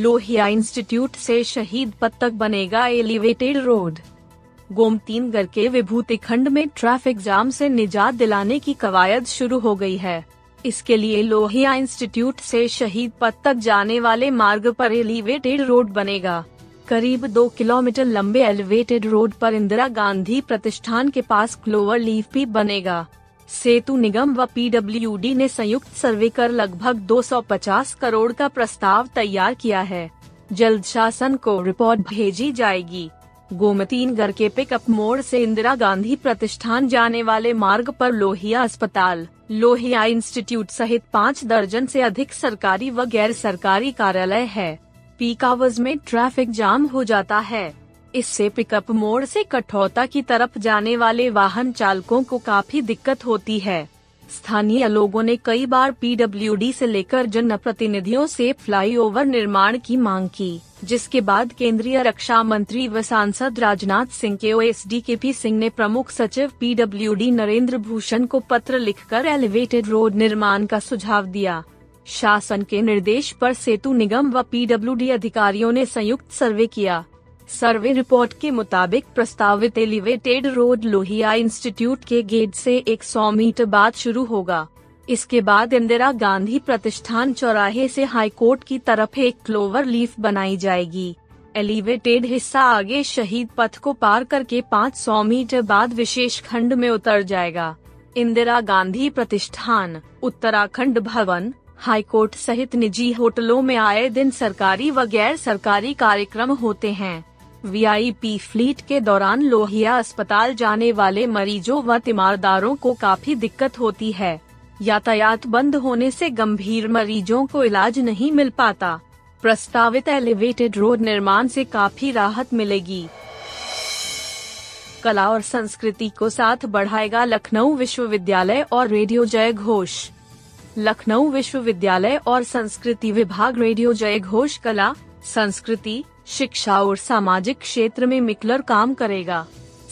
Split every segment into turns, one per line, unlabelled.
Lohia institute से शहीद पथ तक बनेगा एलिवेटेड रोड। गोमतीनगर के विभूति खंड में ट्रैफ़िक जाम से निजात दिलाने की कवायद शुरू हो गई है। इसके लिए लोहिया इंस्टीट्यूट से शहीद पथ तक जाने वाले मार्ग पर एलिवेटेड रोड बनेगा। करीब दो किलोमीटर लंबे एलिवेटेड रोड पर इंदिरा गांधी प्रतिष्ठान के पास क्लोवर लीफ भी बनेगा। सेतु निगम व पीडब्ल्यूडी ने संयुक्त सर्वे कर लगभग 250 करोड़ का प्रस्ताव तैयार किया है। जल्द शासन को रिपोर्ट भेजी जाएगी। गोमतीनगर के पिकअप मोड़ से इंदिरा गांधी प्रतिष्ठान जाने वाले मार्ग पर लोहिया अस्पताल। लोहिया इंस्टीट्यूट सहित पाँच दर्जन से अधिक सरकारी व गैर सरकारी कार्यालय है। पीक आवर्स में ट्रैफ़िक जाम हो जाता है। इससे पिकअप मोड़ से कठौता की तरफ़ जाने वाले वाहन चालकों को काफ़ी दिक्कत होती है। स्थानीय लोगों ने कई बार पीडब्ल्यूडी से लेकर जन प्रतिनिधियों से फ्लाईओवर निर्माण की मांग की, जिसके बाद केंद्रीय रक्षा मंत्री व सांसद राजनाथ सिंह के ओएसडी के पी सिंह ने प्रमुख सचिव पीडब्ल्यूडी नरेंद्र भूषण को पत्र लिखकर एलिवेटेड रोड निर्माण का सुझाव दिया। शासन के निर्देश पर सेतु निगम व पीडब्ल्यूडी अधिकारियों ने संयुक्त सर्वे किया। सर्वे रिपोर्ट के मुताबिक प्रस्तावित एलिवेटेड रोड लोहिया इंस्टीट्यूट के गेट से 100 मीटर बाद शुरू होगा। इसके बाद इंदिरा गांधी प्रतिष्ठान चौराहे से हाईकोर्ट की तरफ़ एक क्लोवर लीफ बनाई जाएगी। एलिवेटेड हिस्सा आगे शहीद पथ को पार करके 500 मीटर बाद विशेष खंड में उतर जाएगा। इंदिरा गांधी प्रतिष्ठान, उत्तराखंड भवन, हाईकोर्ट सहित निजी होटलों में आए दिन सरकारी व गैर सरकारी कार्यक्रम होते हैं। वीआईपी फ्लीट के दौरान लोहिया अस्पताल जाने वाले मरीजों व तीमारदारों को काफ़ी दिक्कत होती है। यातायात बंद होने से गंभीर मरीजों को इलाज नहीं मिल पाता। प्रस्तावित एलिवेटेड रोड निर्माण से काफ़ी राहत मिलेगी। कला और संस्कृति को साथ बढ़ाएगा लखनऊ विश्वविद्यालय और रेडियो जय घोष। लखनऊ विश्वविद्यालय और संस्कृति विभाग रेडियो जय घोष कला, संस्कृति शिक्षा और सामाजिक क्षेत्र में मिकलर काम करेगा।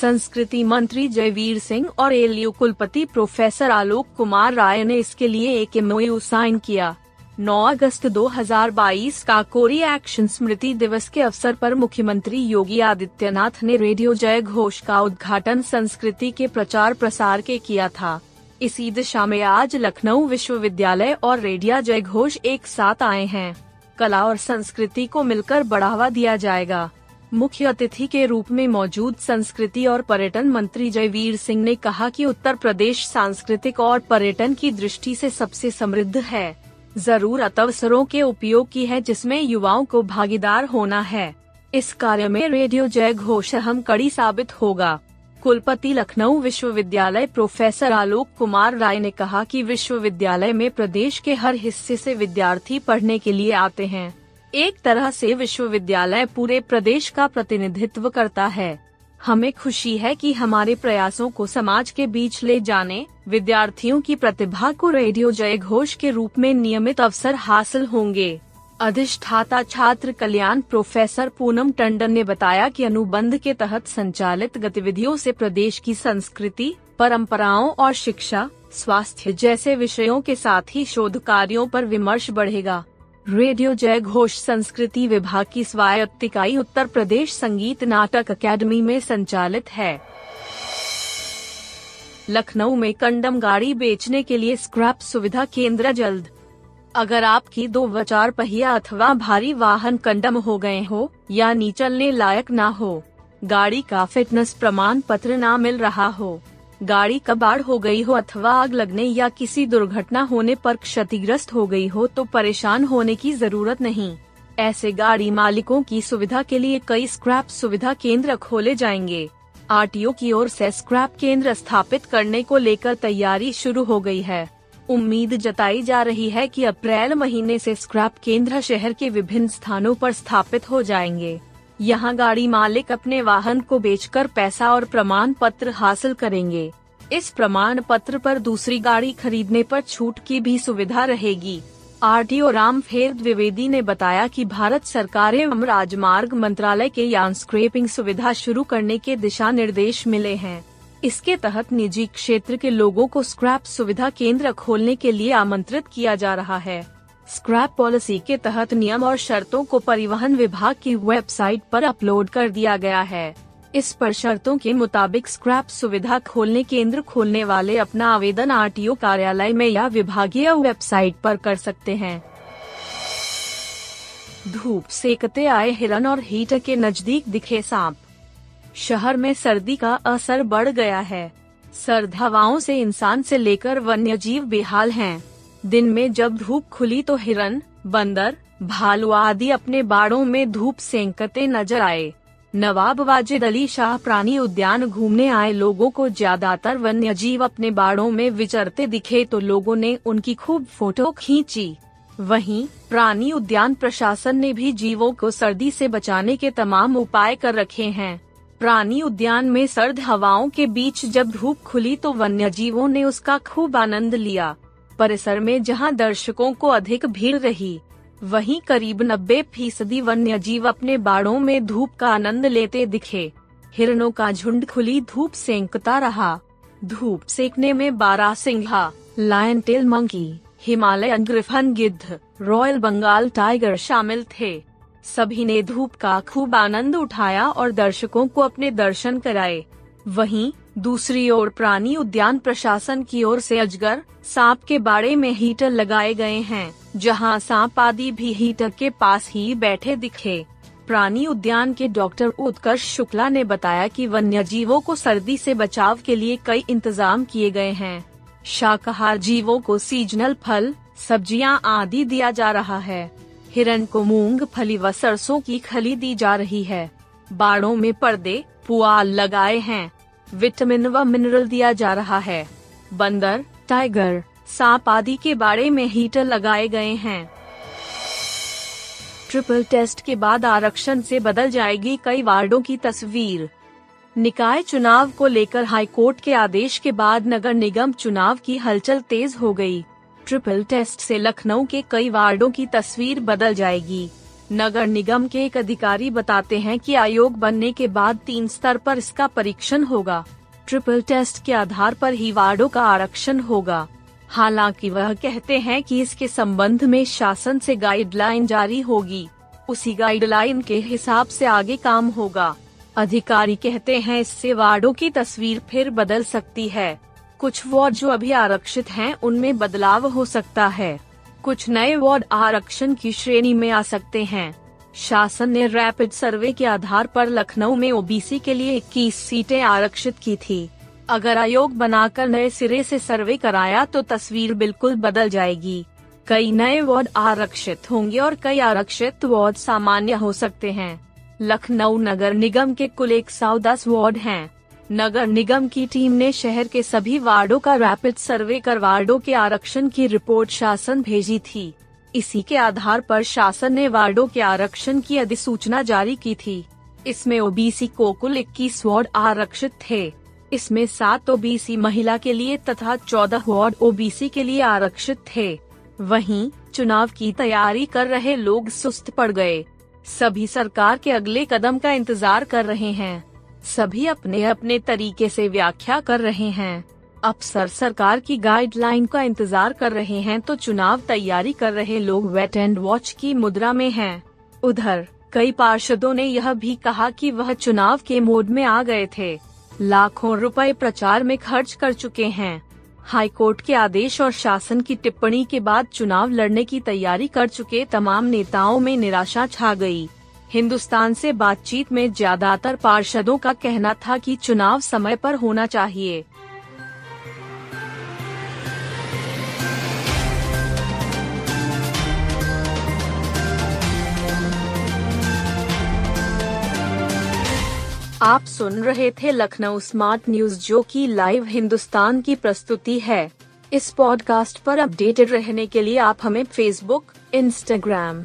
संस्कृति मंत्री जयवीर सिंह और एलयू कुलपति प्रोफेसर आलोक कुमार राय ने इसके लिए एक एमओयू साइन किया। 9 अगस्त 2022 का कोरी एक्शन स्मृति दिवस के अवसर पर मुख्यमंत्री योगी आदित्यनाथ ने रेडियो जय घोष का उद्घाटन संस्कृति के प्रचार प्रसार के किया था। इसी दिशा में आज लखनऊ विश्वविद्यालय और रेडिया जय घोष एक साथ आए हैं। कला और संस्कृति को मिलकर बढ़ावा दिया जाएगा। मुख्य अतिथि के रूप में मौजूद संस्कृति और पर्यटन मंत्री जयवीर सिंह ने कहा कि उत्तर प्रदेश सांस्कृतिक और पर्यटन की दृष्टि से सबसे समृद्ध है। ज़रूरत अवसरों के उपयोग की है जिसमें युवाओं को भागीदार होना है। इस कार्य में रेडियो जय घोष अहम कड़ी साबित होगा। कुलपति लखनऊ विश्वविद्यालय प्रोफेसर आलोक कुमार राय ने कहा कि विश्वविद्यालय में प्रदेश के हर हिस्से से विद्यार्थी पढ़ने के लिए आते हैं। एक तरह से विश्वविद्यालय पूरे प्रदेश का प्रतिनिधित्व करता है। हमें खुशी है कि हमारे प्रयासों को समाज के बीच ले जाने, विद्यार्थियों की प्रतिभा को रेडियो जय घोष के रूप में नियमित अवसर हासिल होंगे। अधिष्ठाता छात्र कल्याण प्रोफेसर पूनम टंडन ने बताया कि अनुबंध के तहत संचालित गतिविधियों से प्रदेश की संस्कृति, परंपराओं और शिक्षा, स्वास्थ्य जैसे विषयों के साथ ही शोध कार्यों पर विमर्श बढ़ेगा। रेडियो जय घोष संस्कृति विभाग की स्वायत्त इकाई उत्तर प्रदेश संगीत नाटक अकेडमी में संचालित है। लखनऊ में कंडम गाड़ी बेचने के लिए स्क्रैप सुविधा केंद्र जल्द अगर आपकी दो व चार पहिया अथवा भारी वाहन कंडम हो गए हो, या चलने लायक ना हो, गाड़ी का फिटनेस प्रमाण पत्र ना मिल रहा हो, गाड़ी कबाड़ हो गई हो अथवा आग लगने या किसी दुर्घटना होने पर क्षतिग्रस्त हो गई हो तो परेशान होने की ज़रूरत नहीं। ऐसे गाड़ी मालिकों की सुविधा के लिए कई स्क्रैप सुविधा केंद्र खोले जाएँगे। आर की ओर से स्क्रैप केंद्र स्थापित करने को लेकर तैयारी शुरू हो गई है। उम्मीद जताई जा रही है कि अप्रैल महीने से स्क्रैप केंद्र शहर के विभिन्न स्थानों पर स्थापित हो जाएँगे। यहाँ गाड़ी मालिक अपने वाहन को बेचकर पैसा और प्रमाण पत्र हासिल करेंगे। इस प्रमाण पत्र पर दूसरी गाड़ी खरीदने पर छूट की भी सुविधा रहेगी। आर टी ओ राम फेर द्विवेदी ने बताया कि भारत सरकार एवं राजमार्ग मंत्रालय के यान स्क्रेपिंग सुविधा शुरू करने के दिशा निर्देश मिले हैं। इसके तहत निजी क्षेत्र के लोगों को स्क्रैप सुविधा केंद्र खोलने के लिए आमंत्रित किया जा रहा है। स्क्रैप पॉलिसी के तहत नियम और शर्तों को परिवहन विभाग की वेबसाइट पर अपलोड कर दिया गया है। इस पर शर्तों के मुताबिक स्क्रैप सुविधा खोलने केंद्र खोलने वाले अपना आवेदन आरटीओ कार्यालय में या विभागीय वेबसाइट पर कर सकते हैं। धूप सेकते आए हिरन और हीटर के नज़दीक दिखे सांप। शहर में सर्दी का असर बढ़ गया है। सर्द हवाओं से इंसान से लेकर वन्य जीव बेहाल हैं। दिन में जब धूप खुली तो हिरन, बंदर, भालू आदि अपने बाड़ों में धूप सेंकते नज़र आए। नवाब वाजिद अली शाह प्राणी उद्यान घूमने आए। लोगों को ज़्यादातर वन्य जीव अपने बाड़ों में विचरते दिखे तो लोगों ने उनकी खूब फ़ोटो खींची। वहीं, प्राणी उद्यान प्रशासन ने भी जीवों को सर्दी से बचाने के तमाम उपाय कर रखे हैं। प्राणी उद्यान में सर्द हवाओं के बीच जब धूप खुली तो वन्य जीवों ने उसका खूब आनंद लिया। परिसर में जहाँ दर्शकों को अधिक भीड़ रही, वहीं करीब नब्बे फ़ीसदी वन्य जीव अपने बाड़ों में धूप का आनंद लेते दिखे। हिरणों का झुंड खुली धूप सेंकता रहा। धूप सेकने में बारह Singha, lion tail monkey Himalayan griffon गिद्ध, रॉयल बंगाल टाइगर शामिल थे। सभी ने धूप का खूब आनंद उठाया और दर्शकों को अपने दर्शन कराए। वहीं, दूसरी ओर प्राणी उद्यान प्रशासन की ओर से अजगर, सांप के बाड़े में हीटर लगाए गए हैं, जहाँ सांप आदि भी हीटर के पास ही बैठे दिखे। प्राणी उद्यान के डॉक्टर उत्कर्ष शुक्ला ने बताया कि वन्य जीवों को सर्दी से बचाव के लिए कई इंतज़ाम किए गए हैं। शाकाहार जीवों को सीजनल फल, सब्ज़ियाँ आदि दिया जा रहा है। हिरण को मूंग फली व सरसों की खली दी जा रही है। बाड़ों में पर्दे, पुआल लगाए हैं। विटामिन व मिनरल दिया जा रहा है। बंदर, टाइगर, सांप आदि के बारे में हीटर लगाए गए हैं। ट्रिपल टेस्ट के बाद आरक्षण से बदल जाएगी कई वार्डों की तस्वीर। निकाय चुनाव को लेकर हाईकोर्ट के आदेश के बाद नगर निगम चुनाव की हलचल तेज हो गई। ट्रिपल टेस्ट से लखनऊ के कई वार्डों की तस्वीर बदल जाएगी। नगर निगम के एक अधिकारी बताते हैं कि आयोग बनने के बाद तीन स्तर पर इसका परीक्षण होगा। ट्रिपल टेस्ट के आधार पर ही वार्डों का आरक्षण होगा। हालाँकि वह कहते हैं कि इसके संबंध में शासन से गाइडलाइन जारी होगी। उसी गाइडलाइन के हिसाब से आगे काम होगा। अधिकारी कहते हैं इससे वार्डो की तस्वीर फिर बदल सकती है। कुछ वार्ड जो अभी आरक्षित हैं, उनमें बदलाव हो सकता है। कुछ नए वार्ड आरक्षण की श्रेणी में आ सकते हैं। शासन ने रैपिड सर्वे के आधार पर लखनऊ में ओबीसी के लिए 21 सीटें आरक्षित की थी। अगर आयोग बनाकर नए सिरे से सर्वे कराया तो तस्वीर बिल्कुल बदल जाएगी। कई नए वार्ड आरक्षित होंगे और कई आरक्षित वार्ड सामान्य हो सकते हैं। लखनऊ नगर निगम के कुल एक सौ दस वार्ड हैं। नगर निगम की टीम ने शहर के सभी वार्डो का रैपिड सर्वे कर वार्डो के आरक्षण की रिपोर्ट शासन भेजी थी। इसी के आधार पर शासन ने वार्डो के आरक्षण की अधिसूचना जारी की थी। इसमें ओबीसी को कुल इक्कीस वार्ड आरक्षित थे। इसमें सात ओबीसी महिला के लिए तथा चौदह वार्ड ओबीसी के लिए आरक्षित थे। वहीं, चुनाव की तैयारी कर रहे लोग सुस्त पड़ गए। सभी सरकार के अगले कदम का इंतज़ार कर रहे हैं। सभी अपने अपने तरीके से व्याख्या कर रहे हैं अफसर सरकार की गाइडलाइन का इंतज़ार कर रहे हैं तो चुनाव तैयारी कर रहे लोग वेट एंड वॉच की मुद्रा में हैं। उधर, कई पार्षदों ने यह भी कहा कि वह चुनाव के मोड में आ गए थे लाखों रुपए प्रचार में खर्च कर चुके हैं हाईकोर्ट के आदेश और शासन की टिप्पणी के बाद चुनाव लड़ने की तैयारी कर चुके तमाम नेताओं में निराशा छा गई। हिंदुस्तान से बातचीत में ज़्यादातर पार्षदों का कहना था कि चुनाव समय पर होना चाहिए। आप सुन रहे थे लखनऊ स्मार्ट न्यूज़, जो की लाइव हिंदुस्तान की प्रस्तुति है। इस पॉडकास्ट पर अपडेटेड रहने के लिए आप हमें फेसबुक इंस्टाग्राम